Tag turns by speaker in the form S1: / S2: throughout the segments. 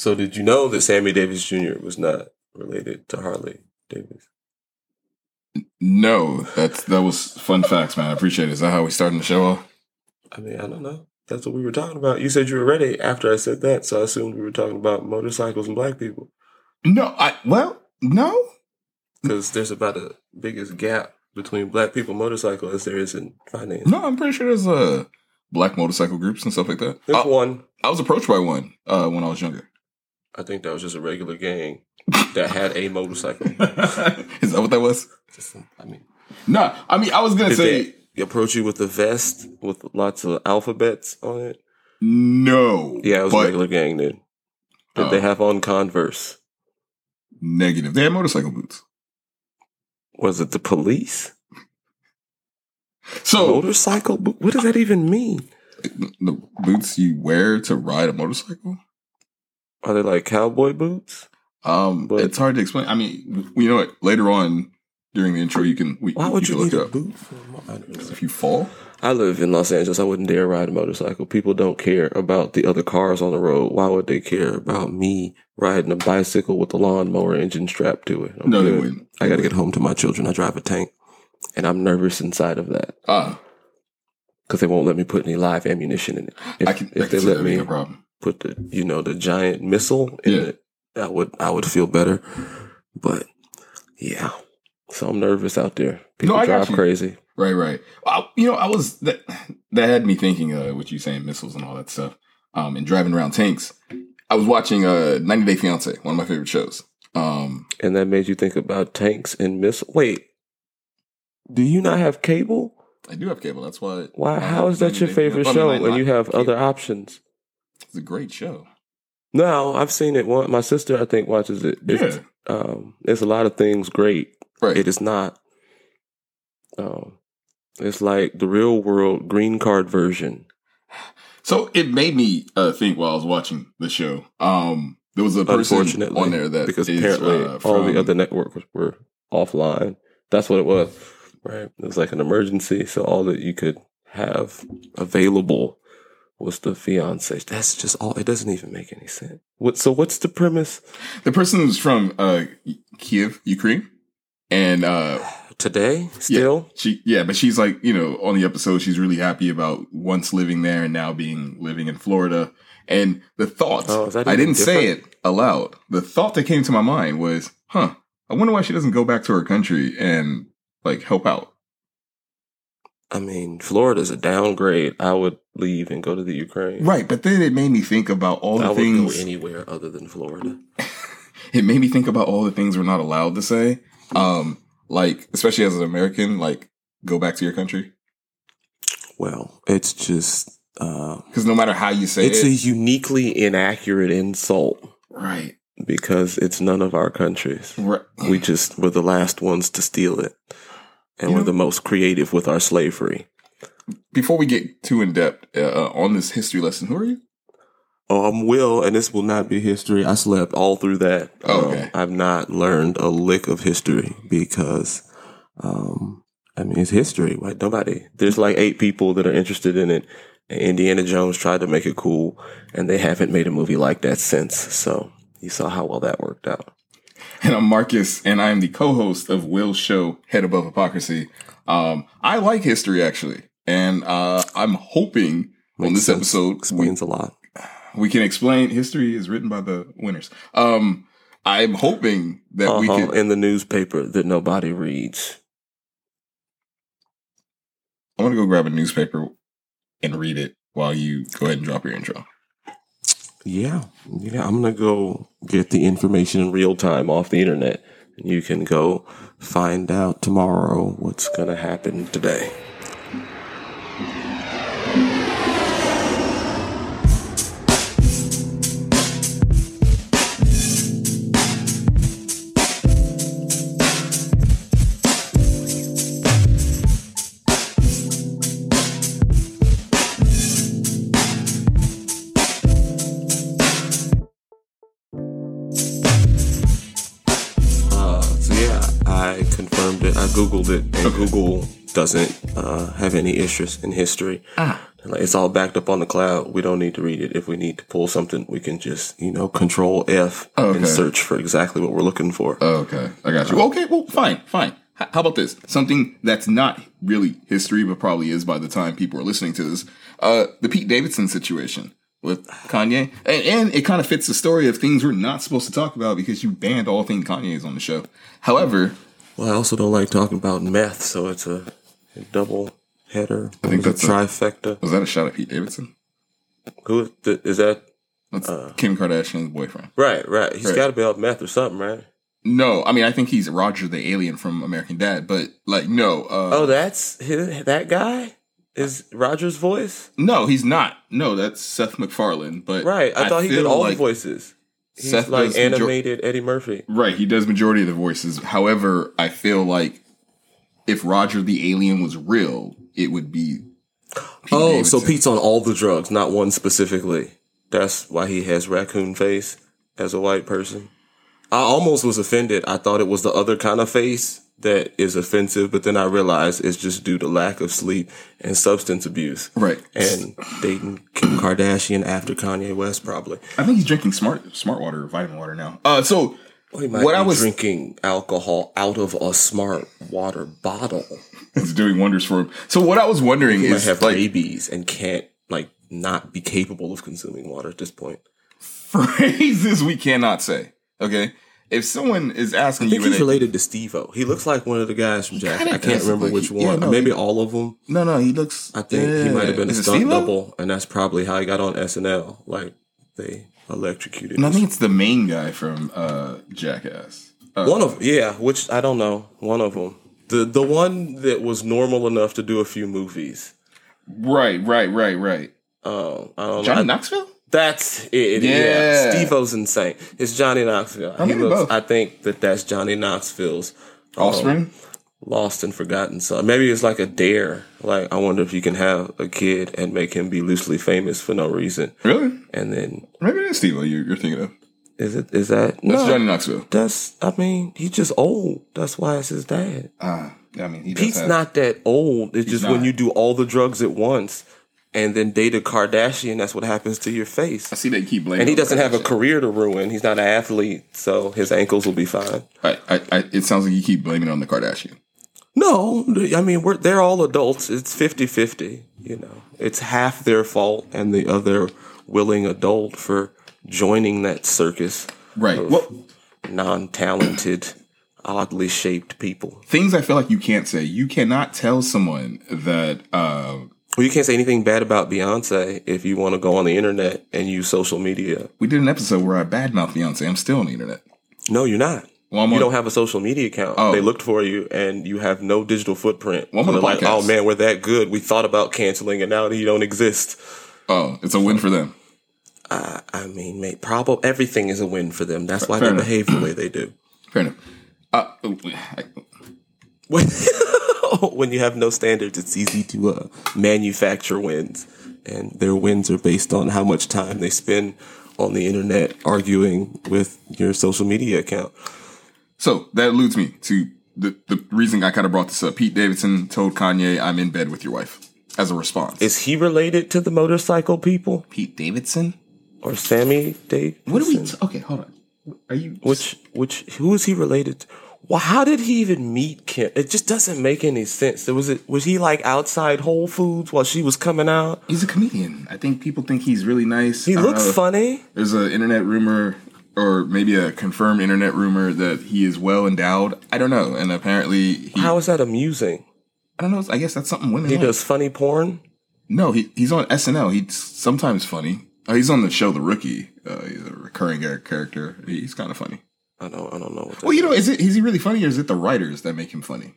S1: So did you know that Sammy Davis Jr. was not related to Harley Davis?
S2: No, that's that was fun facts, man. I appreciate it. Is that how we starting the show off?
S1: I mean, I don't know. That's what we were talking about. You said you were ready after I said that, so I assumed we were talking about motorcycles and black people.
S2: No, I well, no.
S1: Because there's about the biggest gap between black people motorcycle as there is in finance.
S2: No, I'm pretty sure there's uh black motorcycle groups and stuff like that.
S1: There's
S2: I,
S1: one.
S2: I was approached by one uh when I was younger.
S1: I think that was just a regular gang that had a motorcycle.
S2: Is that what that was?
S1: Just, I mean,
S2: No, I mean I was gonna
S1: did
S2: say
S1: they approach you with a vest with lots of alphabets on it?
S2: no.
S1: Yeah, it was a regular gang, dude. Did
S2: Oh.
S1: they have on Converse?
S2: negative. They had motorcycle boots.
S1: Was it the police?
S2: So
S1: Motorcycle? bo- What does that even mean?
S2: the boots you wear to ride a motorcycle.
S1: Are they like cowboy boots?
S2: Um,
S1: But-
S2: it's hard to explain. I mean, you know what? Later on during the intro, you can. We,
S1: Why would you,
S2: can
S1: need
S2: look
S1: a
S2: up.
S1: boot for a mo- I don't.
S2: If you fall,
S1: I live in Los Angeles. I wouldn't dare ride a motorcycle. People don't care about the other cars on the road. Why would they care about me riding a bicycle with a lawnmower engine strapped to it? I'm
S2: no, they wouldn't.
S1: I got to get home to my children. I drive a tank, and I'm nervous inside of that
S2: Ah,
S1: because they won't let me put any live ammunition in it. If,
S2: I can. I can
S1: they let me
S2: a problem.
S1: Put the you know the giant missile in
S2: Yeah.
S1: it, I would I would feel better. But yeah, so I'm nervous out there. People
S2: I
S1: drive crazy.
S2: Right, right. Well, you know, I was that that had me thinking. Uh, what you saying, missiles and all that stuff. Um, and driving around tanks. I was watching uh 90 Day Fiance, one of my favorite shows. Um,
S1: And that made you think about tanks and missiles. Wait, do you not have cable?
S2: I do have cable. That's why.
S1: Why?
S2: I
S1: How that your favorite. Show when you have
S2: cable.
S1: other options?
S2: It's a great show.
S1: No, I've seen it. One, my sister, I think, watches it. It's,
S2: Yeah.
S1: um, there's a lot of things great.
S2: Right.
S1: It is not. Um, it's like the real world green card version.
S2: So it made me uh, think while I was watching the show. Um, there was a person on there that
S1: because
S2: is,
S1: apparently
S2: uh,
S1: all the other networks were offline. That's what it was, right? It was like an emergency, so all that you could have available was the fiance. That's just all. It doesn't even make any sense. What? So what's the premise
S2: the person was from uh, Kiev, Ukraine, and uh,
S1: today? Still,
S2: she yeah, but she's like you know on the episode she's really happy about once living there and now being living in Florida. And the thought
S1: Oh,
S2: I didn't say it aloud. The thought that came to my mind was, huh, I wonder why she doesn't go back to her country and like help out.
S1: I mean, Florida's a downgrade. I would leave and go to the Ukraine.
S2: Right, but then it made me think about all
S1: I
S2: the
S1: would
S2: things.
S1: go anywhere other than Florida.
S2: it made me think about all the things we're not allowed to say. Um, like especially as an American, like go back to your country
S1: Well, it's just uh,
S2: because no matter how you say
S1: it's
S2: it, it's
S1: a uniquely inaccurate insult.
S2: right,
S1: because it's none of our countries.
S2: right.
S1: We just were the last ones to steal it. And
S2: You
S1: we're
S2: know-
S1: the most creative with our slavery.
S2: Before we get too in depth uh, on this history lesson, who are you?
S1: Oh, I'm Will, and this will not be history. I slept all through that.
S2: Oh,
S1: Um. I've not learned a lick of history because, um, I mean, it's history. Like nobody, there's like eight people that are interested in it. And Indiana Jones tried to make it cool, and they haven't made a movie like that since. So you saw how well that worked out.
S2: And I'm Marcus, and I am the co-host of Will's show, Head Above Hypocrisy. Um, I like history actually, and uh, I'm hoping on this
S1: sense.
S2: episode we,
S1: Explains a lot.
S2: we can explain history is written by the winners. Um, I'm hoping that we
S1: Uh-huh,
S2: can.
S1: in the newspaper that nobody reads.
S2: I'm gonna go grab a newspaper and read it while you go ahead and drop your intro.
S1: Yeah, yeah. I'm gonna go get the information in real time off the internet, and you can go find out tomorrow what's gonna happen today. Doesn't uh, have any interest in history.
S2: Ah.
S1: It's all backed up on the cloud. We don't need to read it. If we need to pull something, we can just you know control F
S2: Okay.
S1: and search for exactly what we're looking for.
S2: Okay, I got you. Okay, well, fine, fine. H- how about this? Something that's not really history, but probably is by the time people are listening to this. Uh, the Pete Davidson situation with Kanye, and, and it kind of fits the story of things we're not supposed to talk about because you banned all things Kanye's on the show. However,
S1: Well, I also don't like talking about meth, so it's a double header. I
S2: think that's a-
S1: trifecta.
S2: was that a shot at Pete Davidson?
S1: Who is, th- is that?
S2: That's Kim Kardashian's boyfriend.
S1: Right, right. He's
S2: Right.
S1: got to be out meth or something, right?
S2: No, I mean I think he's Roger the alien from American Dad, but like no, uh,
S1: Oh, that's his, that guy is Roger's voice.
S2: no, he's not. No, that's Seth MacFarlane. But
S1: Right. I, thought he did all
S2: like
S1: the voices. He's
S2: Seth
S1: like
S2: does major-
S1: animated Eddie Murphy.
S2: Right, he does majority of the voices. However, I feel like if Roger the alien was real, it would be. Pete
S1: Oh, so Pete's on all the drugs, not one specifically. That's why he has raccoon face as a white person. I almost was offended. I thought it was the other kind of face that is offensive, but then I realized it's just due to lack of sleep and substance abuse.
S2: Right.
S1: And dating Kim Kardashian after Kanye West, probably.
S2: I think he's drinking smart smart water vitamin water now. Uh, so
S1: He
S2: what I was
S1: drinking alcohol out of a smart water bottle.
S2: it's doing wonders for him. So what I was wondering
S1: He might
S2: is
S1: have
S2: like
S1: rabies and can't like not be capable of consuming water at this point.
S2: phrases we cannot say. Okay, if someone is asking
S1: I think
S2: you, and
S1: he's
S2: they-
S1: related to Steve-O. He looks like one of the guys from Jack. I can't remember
S2: look
S1: which one.
S2: yeah, no,
S1: Maybe
S2: he-
S1: all of them.
S2: no, no, he looks.
S1: I think he might have been a stunt double, and that's probably how he got on SNL. Like they electrocuted.
S2: No, I think it's the main guy from uh, Jackass. Uh,
S1: one of yeah, which I don't know. One of them. The the one that was normal enough to do a few movies.
S2: right, right, right, right.
S1: Um, I don't
S2: Johnny
S1: know.
S2: Knoxville.
S1: That's it.
S2: Yeah.
S1: Yeah, Steve-O's insane. It's Johnny Knoxville. he
S2: maybe
S1: looks.
S2: both.
S1: I think that that's Johnny Knoxville's
S2: Offspring.
S1: Lost and forgotten son. Maybe it's like a dare. Like I wonder if you can have a kid and make him be loosely famous for no reason,
S2: Really?
S1: and then
S2: Maybe it is Steve you're, you're thinking of.
S1: is it is that
S2: That's
S1: no?
S2: Johnny Knoxville.
S1: That's I mean he's just old. That's why it's his dad.
S2: Ah, I mean, he
S1: Pete's
S2: have-
S1: not that old. It's just when you do all the drugs at once and then date a Kardashian. That's what happens to your face.
S2: I see they keep blaming.
S1: And he doesn't have a career to ruin. He's not an athlete, so his ankles will be fine.
S2: I, I, I, it sounds like you keep blaming on the Kardashian.
S1: No, I mean we're they're all adults. It's 50-50, you know. It's half their fault and the other willing adult for joining that circus
S2: Right. Well,
S1: non-talented, oddly shaped people.
S2: things I feel like you can't say. You cannot tell someone that. Uh,
S1: Well, you can't say anything bad about Beyonce if you want to go on the internet and use social media.
S2: we did an episode where I badmouth Beyonce. I'm still on the internet.
S1: No, you're not.
S2: Well, I'm
S1: you don't have a social media account.
S2: Oh.
S1: They looked for you, and you have no digital footprint.
S2: Well, I'm on
S1: They're
S2: the
S1: like, "Oh man, we're that good. We thought about canceling, and now you don't exist."
S2: Oh, it's a win for them.
S1: I, I mean, mate, probably everything is a win for them. That's why they
S2: enough.
S1: behave the way they do.
S2: Fair enough. Uh, I,
S1: When, when you have no standards, it's easy to uh, manufacture wins, and their wins are based on how much time they spend on the internet arguing with your social media account.
S2: So that alludes me to the, the reason I kind of brought this up. Pete Davidson told Kanye, I'm in bed with your wife as a response.
S1: Is he related to the motorcycle people
S2: Pete Davidson?
S1: or Sammy Dave?
S2: What are we? T- okay, hold on. Are you?
S1: Which which who is he related to? Well, how did he even meet Kim? It just doesn't make any sense. Was it was he like outside Whole Foods while she was coming out?
S2: He's a comedian. I think people think he's really nice.
S1: He looks
S2: know.
S1: funny.
S2: There's an internet rumor, or maybe a confirmed internet rumor that he is well endowed. I don't know. And apparently, he,
S1: How is that amusing?
S2: I don't know. I guess that's something women.
S1: He
S2: like.
S1: does funny porn.
S2: No, he he's on SNL. He's sometimes funny. Uh, he's on the show The Rookie. Uh, he's a recurring character. He's kind of funny.
S1: I don't I don't know
S2: Well, you know, is it is he really funny, or is it the writers that make him funny?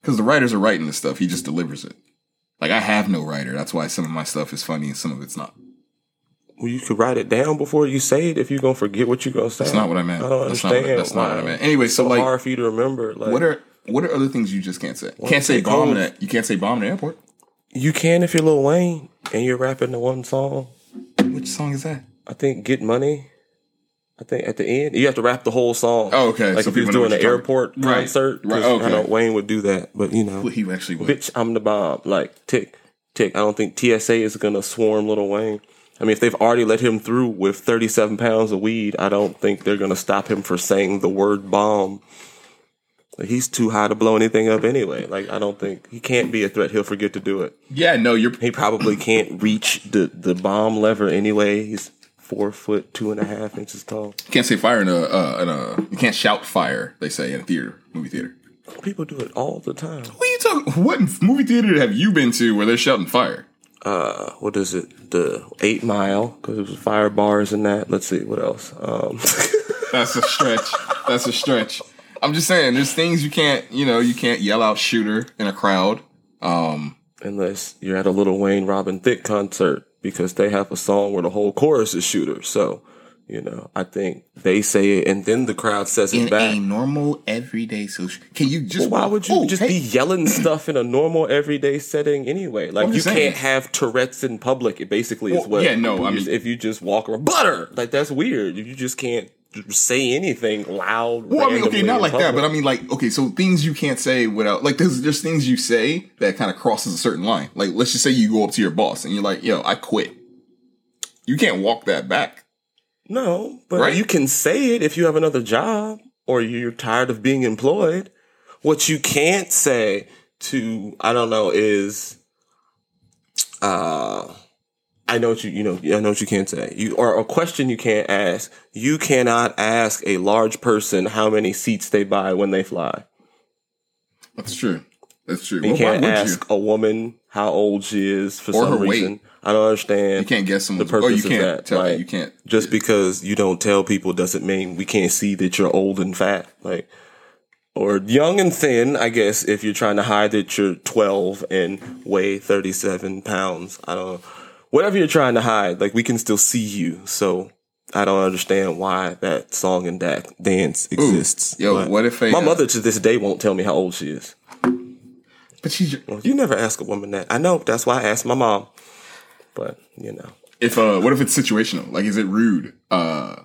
S2: Because the writers are writing the stuff. He just delivers it. Like I have no writer. That's why some of my stuff is funny and some of it's not.
S1: Well, you could write it down before you say it if you're gonna forget what you're gonna say.
S2: That's not what I meant.
S1: I don't
S2: That's not what-
S1: understand.
S2: that's not what I meant. Anyway,
S1: it's
S2: so, like-
S1: hard for you to remember. Like,
S2: What are what are other things you just can't say? Can't say bomb in a, You can't say bomb in an airport.
S1: you can if you're Lil Wayne and you're rapping the one song.
S2: Which song is that?
S1: I think "Get Money." I think at the end you have to rap the whole song.
S2: Oh, okay.
S1: Like
S2: So
S1: if he was doing an airport
S2: Right.
S1: concert,
S2: Right,
S1: I
S2: okay.
S1: know Wayne would do that, but you know,
S2: Well, he actually would.
S1: bitch, I'm the bomb. Like tick, tick. I don't think TSA is going to swarm Little Wayne. I mean, if they've already let him through with 37 pounds of weed, I don't think they're going to stop him for saying the word bomb. He's too high to blow anything up anyway. Like, I don't think he can't be a threat. He'll forget to do it.
S2: Yeah, no, you're
S1: He probably can't reach the, the bomb lever anyway. He's four foot, two and a half inches tall.
S2: you can't say fire in a uh, in a you can't shout fire. They say in a theater, movie theater.
S1: People do it all the time.
S2: What are you talking? What movie theater have you been to where they're shouting fire?
S1: Uh, what is it? The Eight Mile, because it was fire bars and that. Let's see, what else? Um,
S2: That's a stretch. That's a stretch. I'm just saying, there's things you can't, you know, you can't yell out shooter in a crowd. Um,
S1: unless you're at a Little Wayne Robin Thicke concert, because they have a song where the whole chorus is shooter. So, you know, I think they say it and then the crowd says it
S2: in
S1: back.
S2: a normal everyday social, can you just?
S1: Why would you
S2: Oh,
S1: just
S2: hey.
S1: be yelling stuff in a normal everyday setting anyway? Like you
S2: saying.
S1: can't have Tourette's in public. It basically is
S2: Well,
S1: what.
S2: yeah, no, I mean-
S1: if you just walk around butter, like that's weird. You just can't say anything loud.
S2: Well, I mean, okay, not like that, but I mean, like, okay, so things you can't say without, like, there's there's things you say that kind of crosses a certain line. Like, let's just say you go up to your boss and you're like, "Yo, I quit." You can't walk that back.
S1: No, but
S2: Right?
S1: you can say it if you have another job or you're tired of being employed. What you can't say to I don't know is uh I know what you you know I know what you can't say. You or a question you can't ask. You cannot ask a large person how many seats they buy when they fly.
S2: That's true. That's true.
S1: You
S2: Well,
S1: can't ask a woman how old she is for
S2: Or
S1: some
S2: her weight.
S1: reason. I don't understand.
S2: You can't guess someone's.
S1: the
S2: oh, you
S1: purpose of
S2: can't
S1: that,
S2: tell.
S1: like-
S2: you can't.
S1: just because you don't tell people doesn't mean we can't see that you're old and fat like or young and thin i guess if you're trying to hide that you're 12 and weigh 37 pounds i don't know whatever you're trying to hide like we can still see you so i don't understand why that song and da- dance exists
S2: yo,
S1: But
S2: what if a,
S1: my
S2: uh,
S1: mother to this day won't tell me how old she is
S2: But she's
S1: Well, you never ask a woman that i know that's why i asked my mom but you know
S2: if uh, what if it's situational? Like, is it rude? Uh,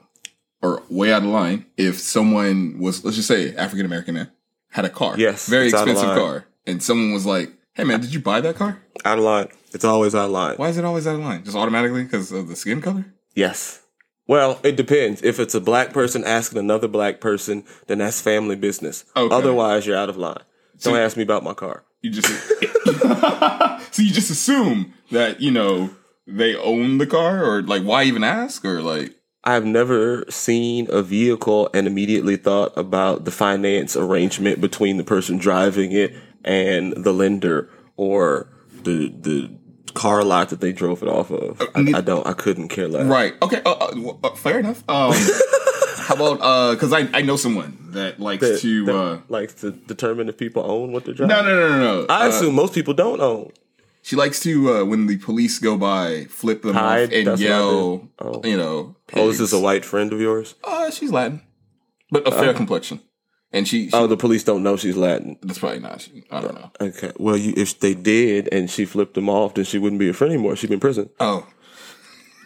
S2: or way out of line if someone was, let's just say, African American man had a car,
S1: Yes,
S2: very
S1: it's out of
S2: expensive car, and someone was like, "Hey, man, did you buy that car?
S1: out of line it's always out of line
S2: Why is it always out of line? Just automatically because of the skin color?"
S1: Yes. Well, it depends. If it's a black person asking another black person, then that's family business.
S2: Okay.
S1: Otherwise, you're out of line. Don't ask me about my car.
S2: You just so you just assume that you know they own the car, or like, why even ask, or like,
S1: I've never seen a vehicle and immediately thought about the finance arrangement between the person driving it and the lender or the the car lot that they drove it off of. I, I don't. I couldn't care less.
S2: right? Okay, uh, uh, uh, fair enough. Um, how about uh, because I I know someone that likes
S1: That,
S2: to.
S1: that
S2: uh,
S1: likes to determine if people own what they're driving.
S2: no, no, no, no, no.
S1: I
S2: Uh,
S1: assume most people don't own.
S2: She likes to uh, when the police go by, flip them off and
S1: That's what I
S2: yell.
S1: Oh.
S2: You know,
S1: Oh, is this is a white friend of yours.
S2: Uh, she's Latin, but a fair complexion, and she. she
S1: Oh, the police don't know she's Latin.
S2: that's probably not. She, I don't know.
S1: Okay. Well, you, if they did and she flipped them off, then she wouldn't be a friend anymore. She'd be in prison.
S2: Oh.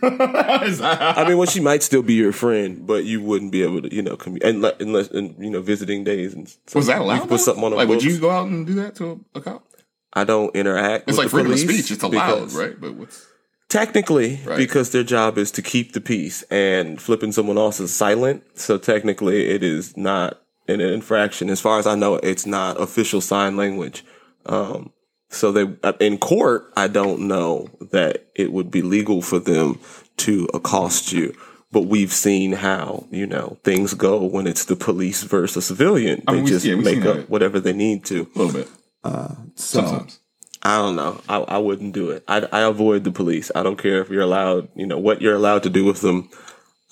S1: I mean, well, she might still be your friend, but you wouldn't be able to, you know, commu- unless, unless in, you know, visiting days and stuff.
S2: was that allowed?
S1: You could put
S2: though?
S1: something on the
S2: like,
S1: books.
S2: would you go out and do that to a, a cop?
S1: I don't interact.
S2: It's
S1: with
S2: like
S1: the
S2: freedom of
S1: police
S2: speech. It's allowed,
S1: because-
S2: right? But what's
S1: Technically,
S2: Right.
S1: because their job is to keep the peace, and flipping someone else is silent. So technically, it is not an infraction. As far as I know, it's not official sign language. Um, so they uh, in court, I don't know that it would be legal for them to accost you. But we've seen how you know things go when it's the police versus a civilian. They
S2: mean, we-
S1: just
S2: yeah,
S1: make up
S2: that.
S1: whatever they need to.
S2: a little bit?
S3: Uh, so
S2: Sometimes.
S1: I don't know. I, I wouldn't do it. I, I avoid the police. I don't care if you're allowed, you know, what you're allowed to do with them.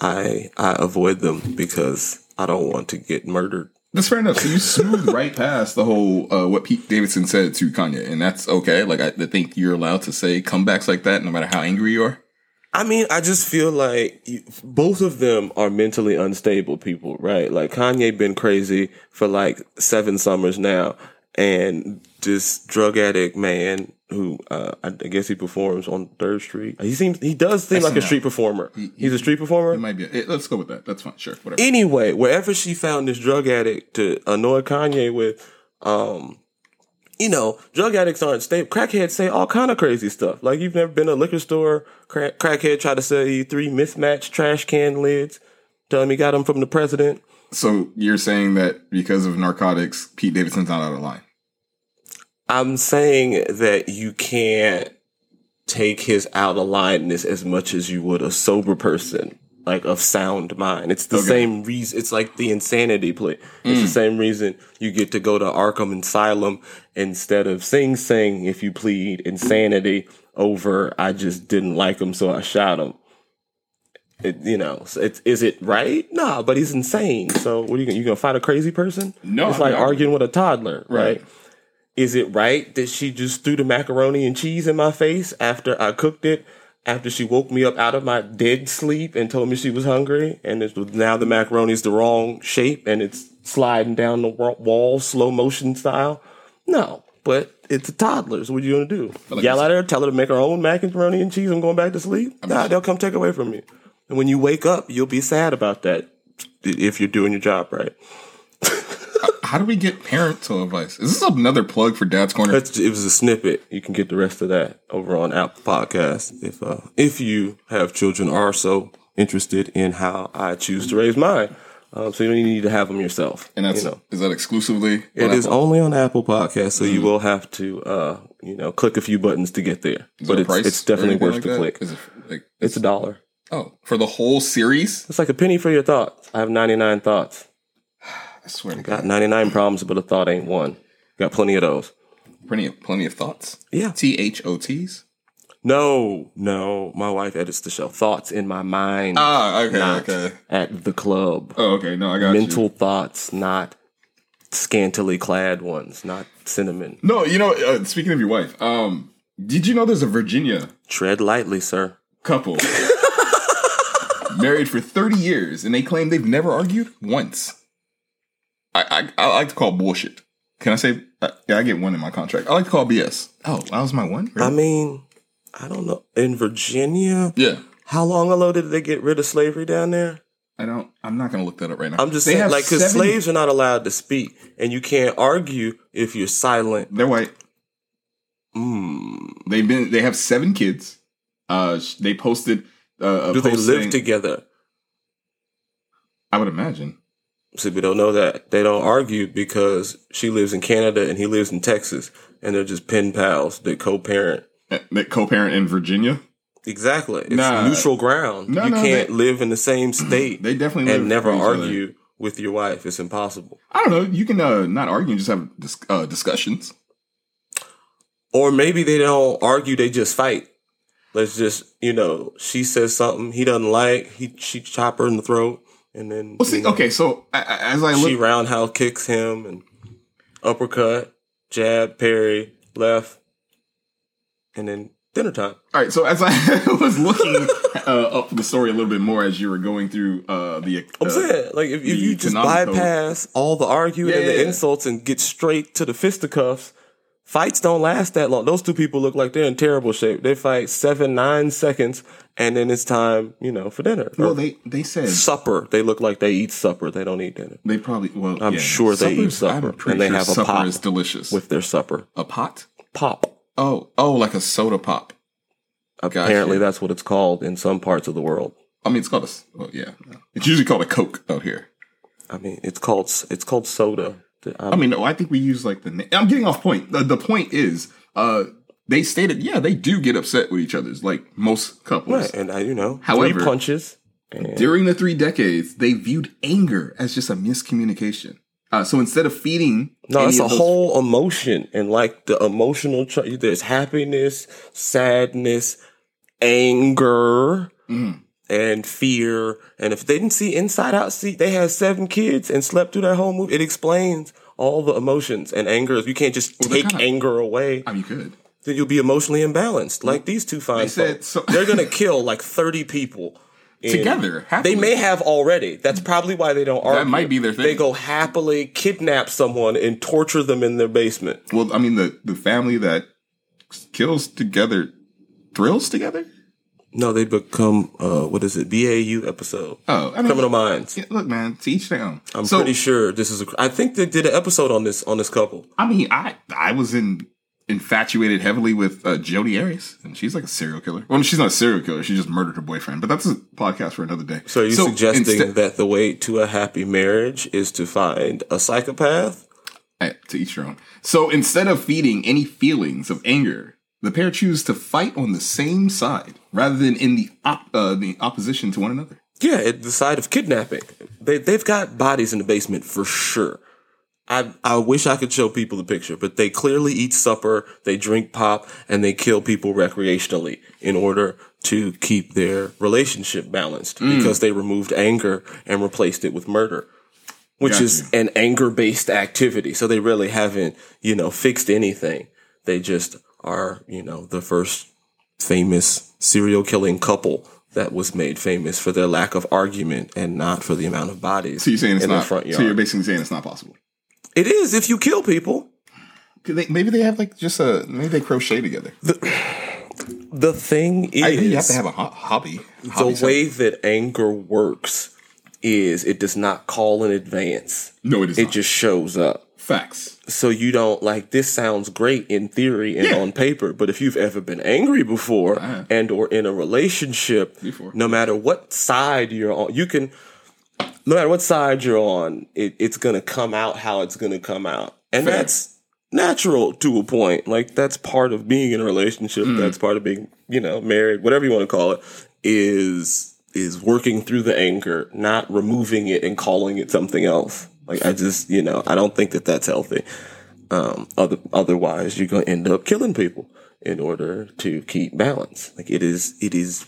S1: I I avoid them because I don't want to get murdered.
S2: That's fair enough. So you smooth right past the whole uh, what Pete Davidson said to Kanye, and that's okay. Like I, I think you're allowed to say comebacks like that, no matter how angry you are.
S1: I mean, I just feel like you, both of them are mentally unstable people, right? Like Kanye been crazy for like seven summers now, and this drug addict man who uh, I guess he performs on Third Street. He seems he does seem like a street performer.
S2: He-
S1: He's a street performer.
S2: It might be. eh, let's go with that. That's fine. Sure. Whatever.
S1: anyway, wherever she found this drug addict to annoy Kanye with, um, you know, drug addicts aren't stable. Crackheads say all kind of crazy stuff. Like you've never been to a liquor store. Crack, crackhead tried to sell you three mismatched trash can lids. Tell him he got them from the president.
S2: So you're saying that because of narcotics, Pete Davidson's not out of line.
S1: I'm saying that you can't take his out of lineness as much as you would a sober person, like of sound mind. It's the
S2: Okay.
S1: same reason. It's like the insanity play. It's the same reason you get to go to Arkham Asylum instead of Sing Sing if you plead insanity over I just didn't like him so I shot him. It, you know, it's, is it right? Nah, but he's insane. So what are you gonna, you gonna fight a crazy person?
S2: No,
S1: it's like
S2: no.
S1: arguing with a toddler,
S2: Right.
S1: right? Is it right that she just threw the macaroni and cheese in my face after I cooked it? After she woke me up out of my dead sleep and told me she was hungry, and it was, now the macaroni is the wrong shape and it's sliding down the wall slow motion style? No, but it's a toddler. So what you gonna do?
S2: like
S1: Yell at her, tell her to make her own macaroni and cheese. I'm going back to sleep. Nah, they'll come take away from you. And when you wake up, you'll be sad about that if you're doing your job right.
S2: How do we get parental advice? Is this another plug for Dad's Corner?
S1: That's, it was a snippet. You can get the rest of that over on Apple Podcast if uh, if you have children are so interested in how I choose to raise mine. Um, so you don't need to have them yourself.
S2: and that's
S1: you know.
S2: is that exclusively?
S1: It
S2: on
S1: is only on Apple Podcast, so you will have to, uh, you know, click a few buttons to get there.
S2: Is
S1: but
S2: there
S1: it's, it's definitely worth
S2: like
S1: the
S2: that?
S1: click.
S2: It like
S1: It's a dollar.
S2: oh for the whole series?
S1: It's like a penny for your thoughts. I have 99 thoughts.
S2: I swear to
S1: Got
S2: God,
S1: 99 problems, but a thought ain't one. Got plenty of those.
S2: plenty of plenty of thoughts.
S1: Yeah.
S2: T H O T's.
S1: No, no. My wife edits the show. Thoughts in my mind.
S2: Ah, okay,
S1: not
S2: okay.
S1: At the club.
S2: Oh, okay. No, I got
S1: Mental
S2: you.
S1: thoughts, not scantily clad ones, not cinnamon.
S2: No, you know. Uh, speaking of your wife, um, did you know there's a Virginia
S1: Tread lightly, sir.
S2: couple married for 30 years and they claim they've never argued once. I, I, I like to call bullshit. Can I say? Uh, yeah, I get one in my contract. I like to call BS. Oh, that was my one.
S1: I mean, I don't know. In Virginia,
S2: yeah,
S1: how long ago did they get rid of slavery down there?
S2: I don't. I'm not gonna look that up right now.
S1: I'm just
S2: They
S1: saying, like, because slaves are not allowed to speak, and you can't argue if you're silent.
S2: They're white.
S1: Mm.
S2: They've been. They have seven kids. Uh, they posted. Uh,
S1: Do they live
S2: saying-
S1: together?
S2: I would imagine.
S1: See, we don't know that. They don't argue because she lives in Canada and he lives in Texas, and they're just pen pals. They co-parent.
S2: That co-parent in Virginia.
S1: Exactly. It's
S2: Nah.
S1: neutral ground.
S2: No,
S1: you
S2: no,
S1: can't
S2: they-
S1: live in the same state
S2: They definitely
S1: and never
S2: each other.
S1: argue with your wife. It's impossible.
S2: I don't know. You can uh, not argue and just have dis- uh, discussions.
S1: Or maybe they don't argue, they just fight. Let's just, you know, she says something he doesn't like, he she chop her in the throat, and then
S2: Well, see,
S1: you know,
S2: okay. So as I look, she
S1: roundhouse kicks him and uppercut, jab, parry, left, and then dinner time.
S2: all right. So as I was looking uh, up the story a little bit more as you were going through uh, the,
S1: I'm
S2: uh,
S1: saying, like, if, if you just
S2: Konami code.
S1: bypass all the arguing
S2: Yeah,
S1: and the
S2: yeah, yeah.
S1: insults and get straight to the fisticuffs, fights don't last that long. Those two people look like they're in terrible shape. They fight seven, nine seconds, and then it's time, you know, for dinner.
S2: well, they they said
S1: supper. They look like they eat supper. They don't eat dinner
S2: they probably. Well,
S1: I'm
S2: yeah,
S1: sure they eat
S2: Supper's-
S1: supper, and they
S2: sure
S1: have a
S2: supper
S1: pop
S2: is delicious
S1: with their supper.
S2: a pot.
S1: Pop.
S2: Oh, oh, like a soda pop.
S1: Apparently,
S2: Gotcha.
S1: that's what it's called in some parts of the world.
S2: I mean, it's called a. Well, yeah, it's usually called a Coke out here.
S1: I mean, it's called it's called soda.
S2: I mean, no, I think we use like the. na- I'm getting off point. The, the point is, uh, they stated, yeah, they do get upset with each other's, like most couples.
S1: right, and I, you know,
S2: However-
S1: three punches. And
S2: During the three decades, they viewed anger as just a miscommunication. Uh, so instead of feeding,
S1: No, it's a
S2: those-
S1: whole emotion and like the emotional. There's happiness, sadness, anger,
S2: Mm.
S1: And fear. And if they didn't see Inside Out, see they had seven kids and slept through that whole movie. It explains all the emotions and anger. You can't just
S2: they're
S1: take
S2: kinda-
S1: anger away.
S2: I mean, you could.
S1: Then you'll be emotionally imbalanced. Like these two fine
S2: They said so-
S1: They're gonna kill like thirty people.
S2: Together,
S1: They may have already. That's probably why they don't argue.
S2: That might be their thing.
S1: They go happily kidnap someone and torture them in their basement.
S2: Well, I mean, the the family that kills together thrills together.
S1: No, they become uh, what is it? BAU episode.
S2: Oh, I mean,
S1: Criminal Minds.
S2: yeah, look, man, to each their own.
S1: I'm
S2: so,
S1: pretty sure this is. A, I think they did an episode on this on this couple.
S2: I mean, I I was in infatuated heavily with uh, Jodi Arias, and she's like a serial killer. Well, she's not a serial killer; she just murdered her boyfriend. But that's a podcast for another day.
S1: So are you suggesting
S2: instead-
S1: that the way to a happy marriage is to find a psychopath?
S2: Eh, to each their own. So instead of feeding any feelings of anger, the pair choose to fight on the same side rather than in the op- uh, the opposition to one another.
S1: Yeah, at the side of kidnapping. They they've got bodies in the basement for sure. I I wish I could show people the picture, but they clearly eat supper, they drink pop, and they kill people recreationally in order to keep their relationship balanced because they removed anger and replaced it with murder. Which
S2: Got
S1: is an anger based activity. So they really haven't, you know, fixed anything. They just are, you know, the first famous serial killing couple that was made famous for their lack of argument and not for the amount of bodies
S2: So you're saying it's
S1: in
S2: not.
S1: front yard.
S2: So you're basically saying it's not possible.
S1: it is if you kill people.
S2: They, maybe they have like just a maybe they crochet together.
S1: The thing is,
S2: I think you have to have a ho- hobby. Hobby
S1: the way that anger works is it does not call in advance.
S2: No, it is
S1: It
S2: not.
S1: just shows up.
S2: Facts.
S1: So you don't like this sounds great in theory and
S2: Yeah.
S1: on paper, but if you've ever been angry before
S2: Uh-huh.
S1: and or in a relationship,
S2: Before.
S1: no matter what side you're on, you can no matter what side you're on, it, it's gonna come out how it's gonna come out. And
S2: Fair.
S1: that's natural to a point. Like that's part of being in a relationship,
S2: Hmm.
S1: that's part of being, you know, married, whatever you want to call it, is is working through the anger, not removing it and calling it something else. Like I just, you know, I don't think that that's healthy. Um, other, otherwise, you're going to end up killing people in order to keep balance. Like it is, it is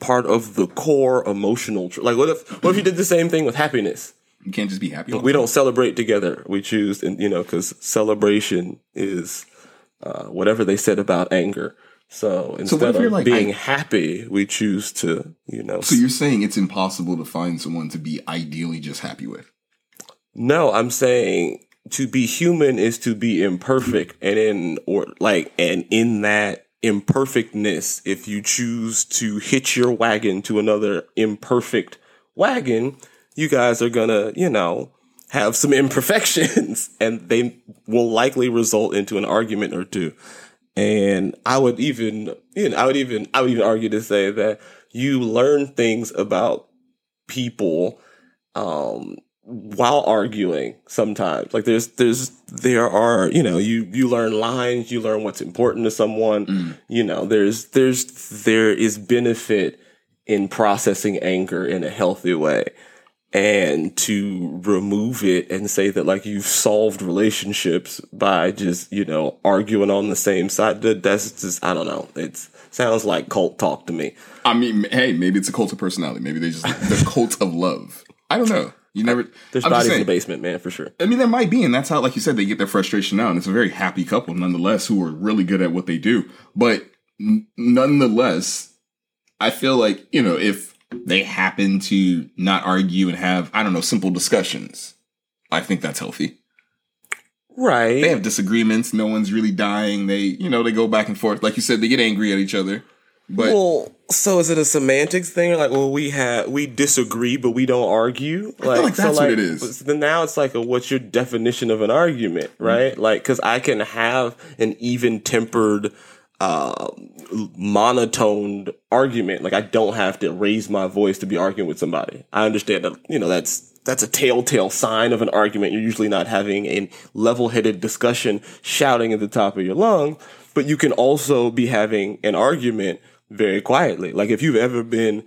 S1: part of the core emotional. Tr- like what if, what if you did the same thing with happiness?
S2: You can't just be happy.
S1: We don't celebrate together. We choose, and you know, because celebration is uh, whatever they said about anger. So instead
S2: you're
S1: of
S2: like,
S1: being
S2: I-
S1: happy, we choose to, you know,
S2: So you're saying it's impossible to find someone to be ideally just happy with.
S1: No, I'm saying to be human is to be imperfect and in or like and in that imperfectness, if you choose to hitch your wagon to another imperfect wagon, you guys are gonna, you know, have some imperfections and they will likely result into an argument or two. And I would even, you know, I would even, I would even argue to say that you learn things about people, um, while arguing sometimes like there's there's there are you know you you learn lines you learn what's important to someone mm. you know there's there's there is benefit in processing anger in a healthy way and to remove it and say that like you've solved relationships by just you know arguing on the same side that that's just i don't know it sounds like cult talk to me
S2: I mean, hey, maybe it's a cult of personality. Maybe they just the cult of love. I don't know. You never.
S1: there's
S2: I'm
S1: bodies in the basement man for sure
S2: I mean, there might be, and that's how, like you said, they get their frustration out. And it's a very happy couple, nonetheless, who are really good at what they do. But n- nonetheless, I feel like you know if they happen to not argue and have I don't know simple discussions, I think that's healthy.
S1: right
S2: They have disagreements. No one's really dying. They you know they go back and forth. Like you said, they get angry at each other. But
S1: well, so is it a semantics thing? Or like, well, we have we disagree, but we don't argue. Like,
S2: like
S1: so
S2: that's what it is.
S1: Then now it's like, a, what's your definition of an argument, right? Like, because I can have an even tempered, uh, monotoned argument. Like, I don't have to raise my voice to be arguing with somebody. I understand that, you know, that's that's a telltale sign of an argument. You're usually not having a level-headed discussion, shouting at the top of your lungs. But you can also be having an argument very quietly. Like if you've ever been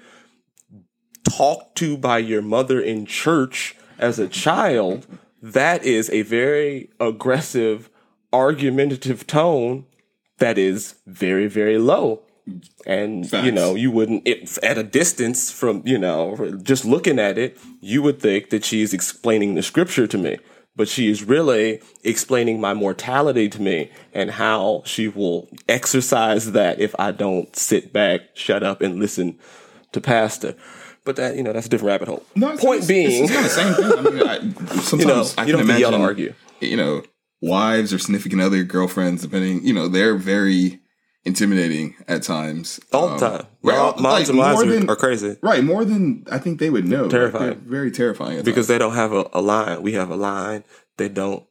S1: talked to by your mother in church as a child, that is a very aggressive, argumentative tone that is very, very low. And you know, you wouldn't at a distance from you know just looking at it, you would think that she's explaining the scripture to me, but she is really explaining my mortality to me and how she will exercise that if I don't sit back, shut up, and listen to pastor. But that you know that's a different rabbit hole.
S2: it's-
S1: Point
S2: it's,
S1: being,
S2: it's, kind of the same thing. I mean, I, sometimes
S1: you know,
S2: I can
S1: don't have to yell to
S2: imagine,
S1: argue.
S2: You know, wives or significant other, girlfriends, depending. You know, they're very intimidating at times.
S1: all
S2: Um,
S1: the time.
S2: well,
S1: Well, minds
S2: like,
S1: and
S2: more
S1: are, are crazy
S2: Right, more than I think they would know.
S1: Terrifying.
S2: they're very terrifying. At
S1: because
S2: times.
S1: they don't have a, a line. We have a line. They don't,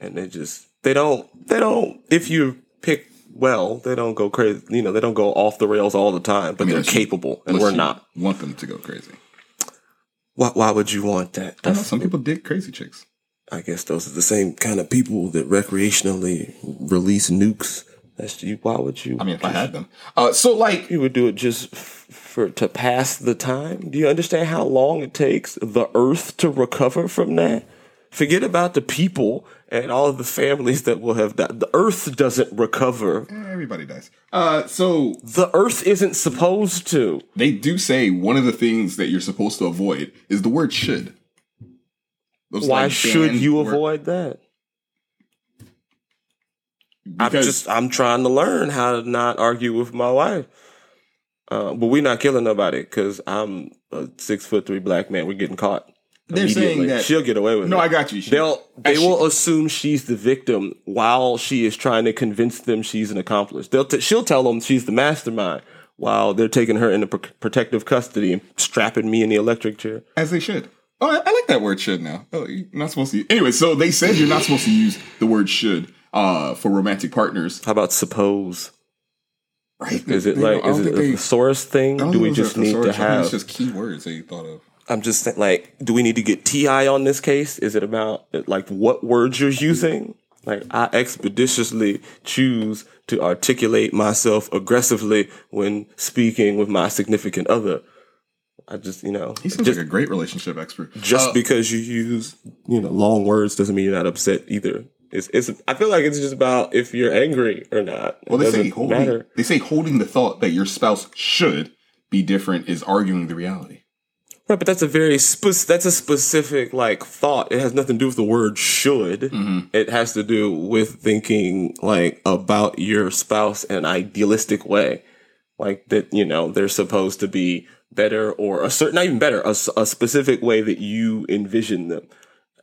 S1: and they just they don't they don't. If you pick well, they don't go crazy. You know, they don't go off the rails all the time, but
S2: mean,
S1: they're capable, and we're not.
S2: Want them to go crazy.
S1: Why, why would you want that?
S2: I know some people dig crazy chicks.
S1: I guess those are the same kind of people that recreationally release nukes. That's you. Why would you?
S2: I mean, if I had them. Uh, so like,
S1: you would do it just f- for to pass the time. Do you understand how long it takes the Earth to recover from that? Forget about the people and all of the families that will have died. The Earth doesn't recover.
S2: eh, everybody dies. Uh, so
S1: The Earth isn't supposed to.
S2: they do say one of the things that you're supposed to avoid is the word should. Those
S1: Why should you
S2: word-
S1: avoid that? I'm just I'm trying to learn how to not argue with my wife. Uh, but we're not killing nobody because I'm a six foot three black man. We're getting caught.
S2: They're saying that-
S1: she'll get away with
S2: no,
S1: it.
S2: No, I got you. She-
S1: They'll they will assume she's the victim while she is trying to convince them she's an accomplice. They'll t- she'll tell them she's the mastermind while they're taking her into pr- protective custody and strapping me in the electric chair.
S2: As they should. Oh, I, I like that word should now. Oh, you're not supposed to. Anyway, so they said you're not supposed to use the word should uh, for romantic partners.
S1: How about suppose?
S2: Right?
S1: Is it like
S2: don't- I don't
S1: is it
S2: think
S1: a
S2: they-
S1: thesaurus thing?
S2: Don't
S1: we
S2: think it was
S1: just need to
S2: thesaurus. I think
S1: have?
S2: It's just keywords that you thought of.
S1: I'm just saying, like, do we need to get Ti on this case? Is it about like what words you're using? Like, I expeditiously choose to articulate myself aggressively when speaking with my significant other. I just, you know,
S2: He seems
S1: just
S2: like a great relationship expert.
S1: just
S2: Uh,
S1: because you use you know long words doesn't mean you're not upset either. It's, it's. I feel like it's just about if you're angry or not.
S2: Well, they say holding,
S1: matter.
S2: they say holding the thought that your spouse should be different is arguing the reality.
S1: Right, but that's a very spe- that's a specific like thought. It has nothing to do with the word should.
S2: Mm-hmm.
S1: It has to do with thinking like about your spouse in an idealistic way, like that. You know, they're supposed to be better or a certain, not even better, a, a specific way that you envision them.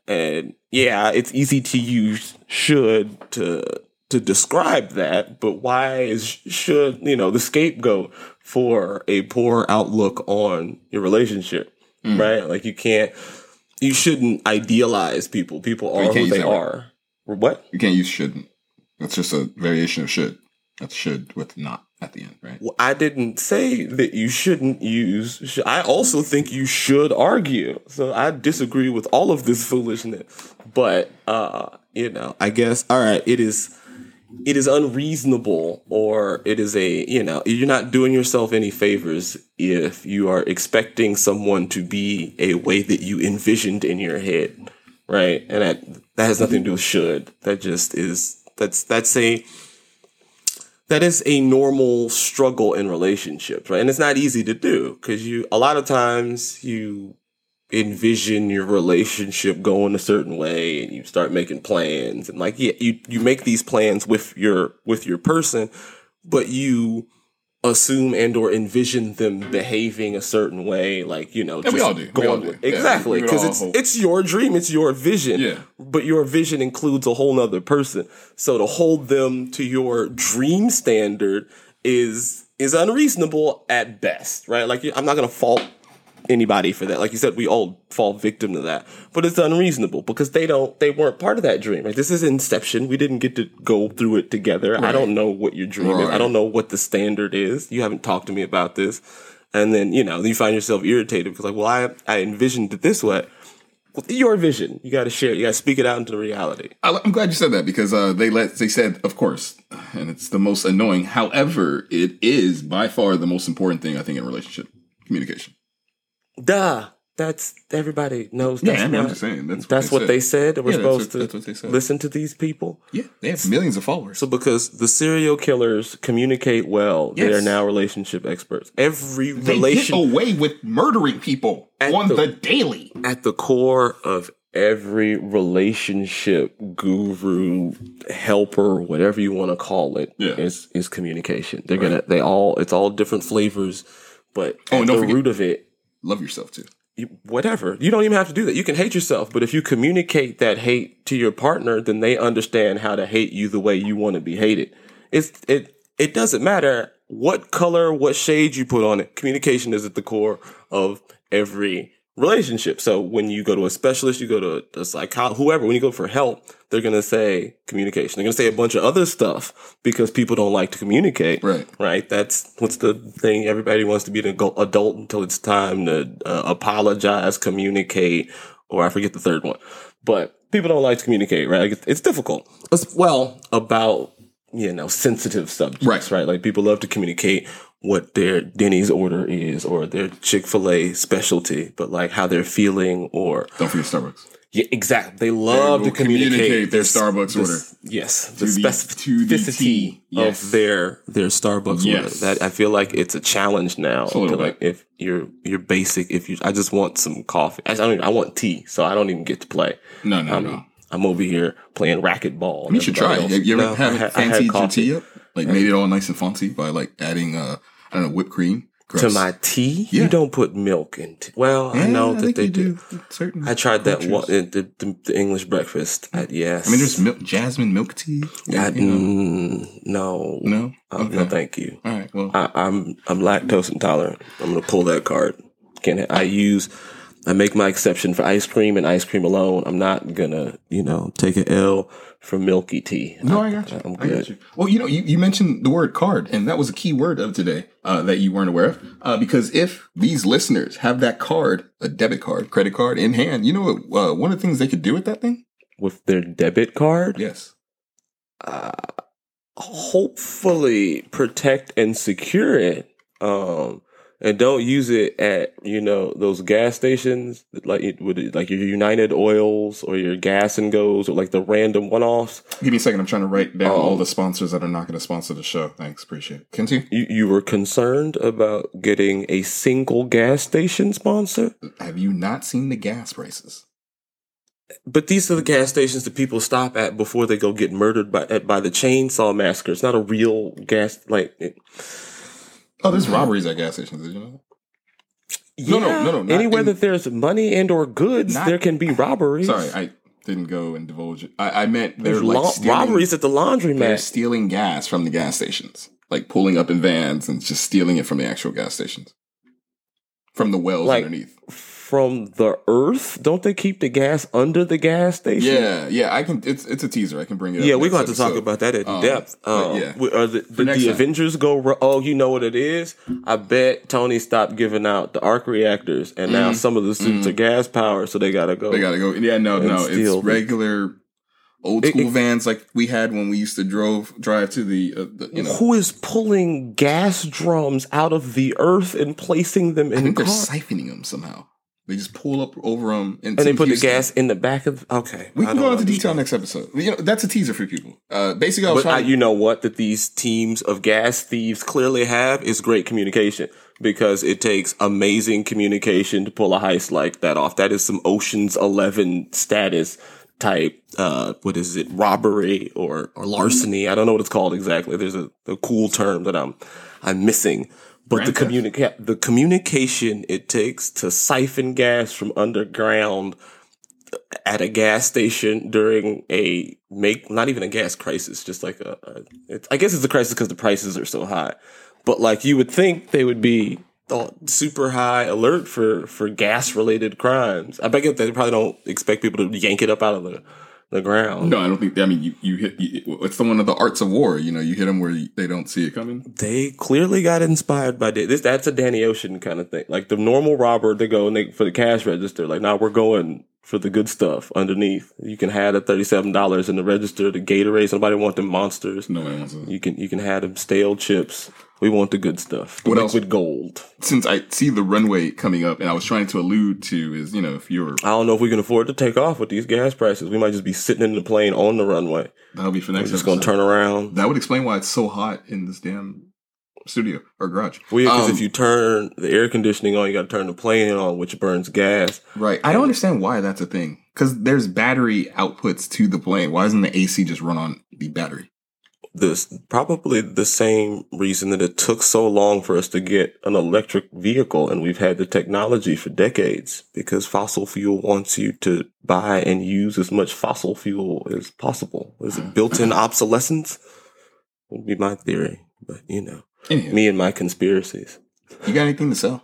S1: And yeah, it's easy to use should to to describe that, but why is should you know the scapegoat for a poor outlook on your relationship,
S2: Mm.
S1: right? Like you can't, you shouldn't idealize people. People are who they
S2: that word.
S1: are. What?
S2: You can't use shouldn't. That's just a variation of should. That's should with not at the end, right?
S1: Well, I didn't say that you shouldn't use. sh- I also think you should argue. So I disagree with all of this foolishness. But uh, you know, I guess all right. It is. It is unreasonable, or it is a you know you're not doing yourself any favors if you are expecting someone to be a way that you envisioned in your head, right? And that that has nothing to do with should. That just is that's that's a that is a normal struggle in relationships, right? And it's not easy to do because you, a lot of times you envision your relationship going a certain way and you start making plans and like, yeah, you, you make these plans with your, with your person, but you assume and or envision them behaving a certain way, like, you know,
S2: Yeah, we all do. We
S1: going
S2: all do.
S1: exactly. Cause
S2: all
S1: it's,
S2: hope.
S1: it's your dream. It's your vision
S2: Yeah.
S1: but your vision includes a whole nother person. So to hold them to your dream standard is is unreasonable at best, right? Like I'm not gonna fault anybody for that. Like you said, we all fall victim to that, but it's unreasonable because they don't they weren't part of that dream. Right? This is Inception. We didn't get to go through it together. I don't know what your dream is. I don't know what the standard is. You haven't talked to me about this. And then, you know, you find yourself irritated because like, well, I I envisioned it this way. Well, your vision. You got to share. it. You got to speak it out into reality.
S2: I'm glad you said that because uh, they let they said, of course, and it's the most annoying. However, it is by far the most important thing I think in relationship: communication.
S1: Duh. That's everybody knows.
S2: Yeah,
S1: That's
S2: I mean, I'm just saying that's what
S1: That's
S2: they
S1: what
S2: said.
S1: they said. That we're
S2: Yeah, that's
S1: supposed
S2: what-
S1: to
S2: that's what they said.
S1: listen to these people.
S2: Yeah, they have millions of followers.
S1: So because the serial killers communicate well, they are now relationship experts. Every
S2: they
S1: relation
S2: get away with murdering people on
S1: the-
S2: the, daily.
S1: at the core of every relationship guru, helper, whatever you want to call it,
S2: Yeah.
S1: is is communication. They're gonna they all it's all different flavors, but
S2: Oh,
S1: at the
S2: forget-
S1: root of it
S2: Love yourself too.
S1: whatever. You don't even have to do that. You can hate yourself, but if you communicate that hate to your partner, then they understand how to hate you the way you want to be hated. It's it it doesn't matter what color, what shade you put on it. Communication is at the core of every relationship. So when you go to a specialist, you go to a psychologist, whoever, when you go for help, they're going to say communication. They're going to say a bunch of other stuff because people don't like to communicate.
S2: Right.
S1: Right. That's what's the thing. Everybody wants to be an adult until it's time to uh, apologize, communicate, or I forget the third one. But people don't like to communicate, right? Like, it's difficult. As well about you know sensitive subjects,
S2: Right.
S1: Right. Like people love to communicate what their Denny's order is or their Chick Fil A specialty, but like how they're feeling or
S2: Don't forget Starbucks.
S1: yeah, exactly. They love
S2: will
S1: to communicate,
S2: communicate their
S1: this-
S2: Starbucks
S1: this-
S2: order.
S1: Yes, the
S2: To the- to the
S1: specificity
S2: Yes.
S1: of their their Starbucks order. That I feel like it's a challenge now.
S2: a
S1: like if you're you're basic, if you I just want some coffee. I don't. Even, I want tea, so I don't even get to play.
S2: No, no,
S1: I'm,
S2: no.
S1: I'm over here playing racquetball.
S2: You should try. it. You ever
S1: No,
S2: have
S1: I had- I had
S2: fancied your tea up? Like made it all nice and fancy by like adding uh I don't know whipped cream.
S1: to my tea?
S2: Yeah.
S1: You don't put milk in tea. Well, I know
S2: Yeah,
S1: that they
S2: you
S1: do.
S2: Certain
S1: I tried that one, the, the, the English breakfast. I, yes.
S2: I mean, there's milk, jasmine milk tea.
S1: I,
S2: you know?
S1: mm, no,
S2: No. Okay.
S1: no, thank you.
S2: All right. Well,
S1: I, I'm I'm lactose intolerant. I'm gonna pull that card. Can I use? I make my exception for ice cream and ice cream alone. I'm not gonna, you know, take an L for milky tea.
S2: no, I got you.
S1: I'm
S2: I
S1: good.
S2: got you. Well, you know, you, you mentioned the word card, and that was a key word of today uh, that you weren't aware of. Uh, because if these listeners have that card, a debit card, credit card in hand, you know what? Uh, one of the things they could do with that thing?
S1: With their debit card,
S2: Yes.
S1: uh, hopefully protect and secure it. Um, and don't use it at you know those gas stations like it would like your United Oils or your Gas and Goes or like the random one offs.
S2: Give me a second. I'm trying to write down
S1: Oh.
S2: all um, the sponsors that are not going to sponsor the show. Thanks. Appreciate it. Continue.
S1: You you were concerned about getting a single gas station sponsor,
S2: Have you not seen the gas prices?
S1: but these are the gas stations that people stop at before they go get murdered by by the chainsaw massacre. It's not a real gas like. It,
S2: Oh, there's robberies at gas stations. Did you know? No, no, no, no, not
S1: Anywhere
S2: in-
S1: that there's money and or goods,
S2: Not-
S1: there can be robberies.
S2: Sorry, I didn't go and divulge it. I, I meant they're
S1: There's
S2: like
S1: lo-
S2: stealing,
S1: robberies at the
S2: They're
S1: laundromat.
S2: stealing gas from the gas stations, like pulling up in vans and just stealing it from the actual gas stations, from the wells
S1: Like-
S2: underneath.
S1: From the earth, don't they keep the gas under the gas station?
S2: Yeah, yeah. I can. It's it's a teaser. I can bring it. up
S1: Yeah, we're going to talk about that in
S2: Um,
S1: depth. Um,
S2: yeah.
S1: Are the, the. Avengers go? Oh, you know what it is? I bet Tony stopped giving out the arc reactors, and now some of the suits are gas powered, so they gotta go.
S2: Mm-hmm. They gotta go. Yeah, no, no. It's regular old school
S1: it-
S2: vans like we had when we used to drove drive to the, uh, the you know.
S1: Who is pulling gas drums out of the earth and placing them
S2: I
S1: in
S2: think they're siphoning them somehow. They just pull up over them
S1: And they put the gas in the back of. Okay,
S2: We
S1: I
S2: can go into detail next episode. You know, that's a teaser for people. Uh, basically, I was
S1: But I,
S2: trying. to,
S1: you know what? That these teams of gas thieves clearly have is great communication because it takes amazing communication to pull a heist like that off. That is some Ocean's Eleven status type. Uh, what is it? Robbery or or larceny? I don't know what it's called exactly. There's a, a cool term that I'm I'm missing. But the
S2: Grand
S1: communica- the communication it takes to siphon gas from underground at a gas station during a make not even a gas crisis, just like a, a it's, I guess it's a crisis because the prices are so high. But like you would think they would be super high alert for for gas related crimes. I bet you they probably don't expect people to yank it up out of the the ground.
S2: no, I don't think. I mean, you, you hit. You, it's the one of the arts of war. You know, you hit them where you, they don't see it coming.
S1: They clearly got inspired by this. That's a Danny Ocean kind of thing. Like the normal robber, they go and they for the cash register. Like, now we're going for the good stuff underneath. You can have the thirty seven dollars in the register. The Gatorade. Somebody want them monsters.
S2: No one wants.
S1: You can you can have them stale chips. We want the good stuff. The
S2: What else?
S1: liquid gold.
S2: Since I see the runway coming up, and I was trying to allude to is you know if you're
S1: I don't know if we can afford to take off with these gas prices. We might just be sitting in the plane on the runway.
S2: that'll be for
S1: We're
S2: next.
S1: just gonna turn around.
S2: That would explain why it's so hot in this damn studio or garage.
S1: Well, yeah, because
S2: Um,
S1: if you turn the air conditioning on, you got to turn the plane on, which burns gas.
S2: Right. I don't understand why that's a thing. Because there's battery outputs to the plane. Why doesn't the AC just run on the battery?
S1: This probably the same reason that it took so long for us to get an electric vehicle and we've had the technology for decades because fossil fuel wants you to buy and use as much fossil fuel as possible. Is it built-in obsolescence? Would be my theory. But you know,
S2: Anywho,
S1: me and my conspiracies.
S2: you got anything to sell?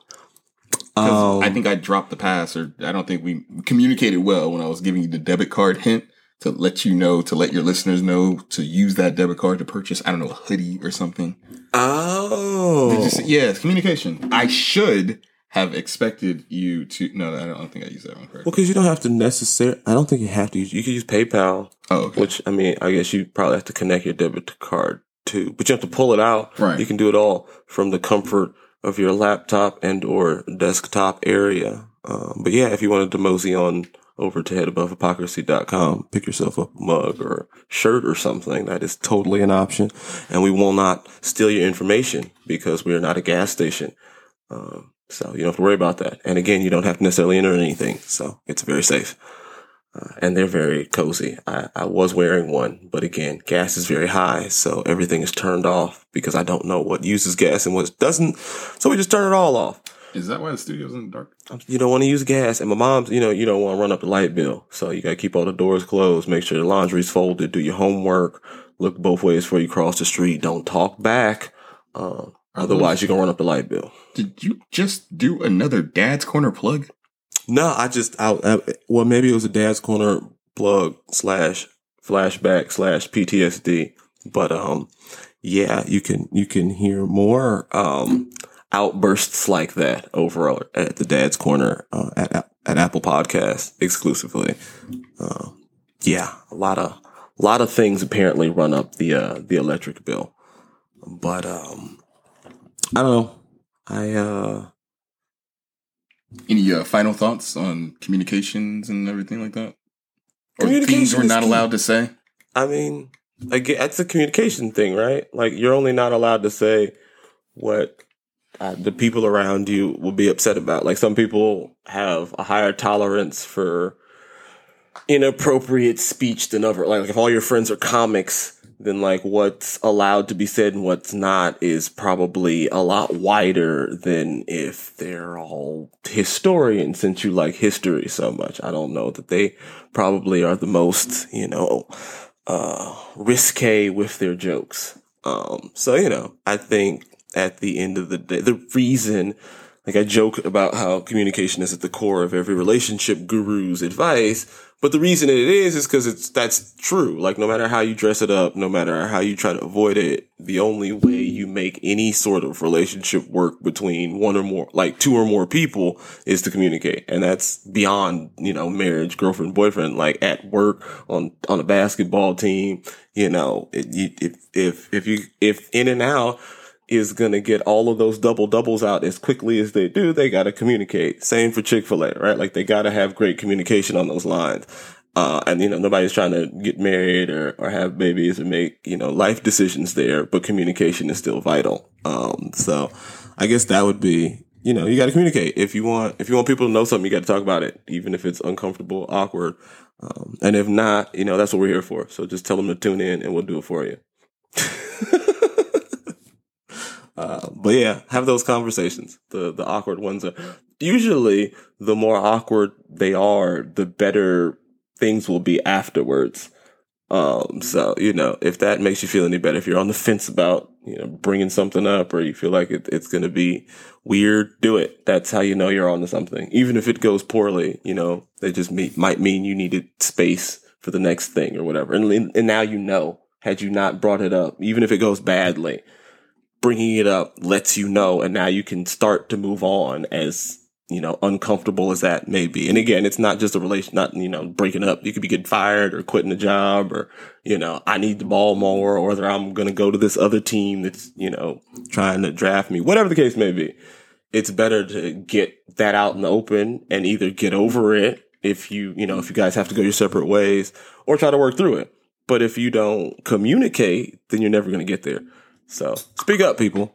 S1: Um,
S2: I think I dropped the pass, or I don't think we communicated well when I was giving you the debit card hint to let you know, to let your listeners know to use that debit card to purchase, I don't know, a hoodie or something.
S1: oh,
S2: see- yeah, it's communication. I should have expected you to. No, I don't, I don't think I used that one correctly.
S1: well, because you don't have to necessarily. I don't think you have to use. You can use PayPal,
S2: Oh, okay.
S1: which I mean, I guess you probably have to connect your debit card to, but you have to pull it out.
S2: Right.
S1: You can do it all from the comfort of your laptop and or desktop area. Um, but yeah, if you wanted to mosey on over to headabovehypocrisy.com, pick yourself up a mug or shirt or something, that is totally an option. And we will not steal your information because we are not a gas station. Um, so you don't have to worry about that. And again, you don't have to necessarily enter anything. So it's very safe. Uh, and they're very cozy. I, I was wearing one, but again, gas is very high, so everything is turned off because I don't know what uses gas and what doesn't. So we just turn it all off.
S2: Is that why the studio's in the dark?
S1: You don't want to use gas, and my mom's, you know, you don't want to run up the light bill, so you got to keep all the doors closed, make sure the laundry's folded, do your homework, look both ways before you cross the street, don't talk back, um, otherwise you're gonna run up the light bill.
S2: Did you just do another Dad's Corner plug?
S1: No, I just, I, I well, maybe it was a dad's corner plug slash flashback slash PTSD, but um, yeah, you can you can hear more um outbursts like that over at the dad's corner uh, at at Apple Podcasts exclusively. Uh, yeah, a lot of a lot of things apparently run up the uh, the electric bill, but um, I don't know. I uh.
S2: Any uh, final thoughts on communications and everything like that? Or things we're not allowed to say?
S1: I mean, again, that's a communication thing, right? Like you're only not allowed to say what the people around you will be upset about. Like some people have a higher tolerance for inappropriate speech than other. Like if all your friends are comics, then like what's allowed to be said and what's not is probably a lot wider than if they're all historians since you like history so much. I don't know that they probably are the most, you know, uh, risque with their jokes. Um, so, you know, I think at the end of the day, the reason, like I joke about how communication is at the core of every relationship guru's advice, but the reason it is is because it's that's true. Like no matter how you dress it up, no matter how you try to avoid it, the only way you make any sort of relationship work between one or more, like two or more people, is to communicate, and that's beyond you know marriage, girlfriend, boyfriend. Like at work, on on a basketball team, you know, it, you, if if if you if in and out is going to get all of those double doubles out as quickly as they do, they got to communicate. Same for Chick fil A, right? Like they got to have great communication on those lines. Uh, and you know, nobody's trying to get married or, or have babies or make, you know, life decisions there, but communication is still vital. Um, so I guess that would be, you know, you got to communicate. If you want, if you want people to know something, you got to talk about it, even if it's uncomfortable, awkward. Um, and if not, you know, that's what we're here for. So just tell them to tune in and we'll do it for you. But yeah, have those conversations. The the awkward ones are usually the more awkward they are, the better things will be afterwards. Um, so you know, if that makes you feel any better, if you're on the fence about you know bringing something up, or you feel like it, it's going to be weird, do it. That's how you know you're onto something. Even if it goes poorly, you know, they just me- might mean you needed space for the next thing or whatever. And and now you know. Had you not brought it up, even if it goes badly, bringing it up lets you know, and now you can start to move on as you know uncomfortable as that may be. And again, it's not just a relation, not you know breaking up. You could be getting fired or quitting a job, or you know I need the ball more, or whether I'm going to go to this other team that's you know trying to draft me, whatever the case may be. It's better to get that out in the open and either get over it if you you know if you guys have to go your separate ways, or try to work through it. But if you don't communicate, then you're never going to get there. So speak up, people,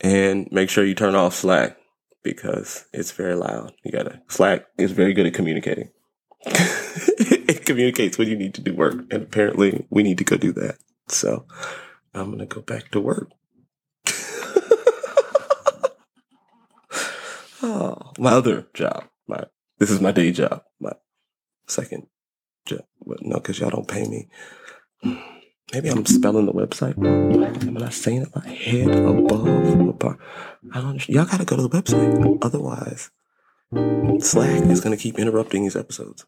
S1: and make sure you turn off Slack because it's very loud. You gotta Slack is very good at communicating. it communicates when you need to do work, and apparently we need to go do that. So I'm gonna go back to work. oh, my other job. My this is my day job. My second job. But no, because y'all don't pay me. Maybe I'm spelling the website wrong. Am I not saying it like head above? Above? I don't. Y'all gotta go to the website. Otherwise, Slack is gonna keep interrupting these episodes.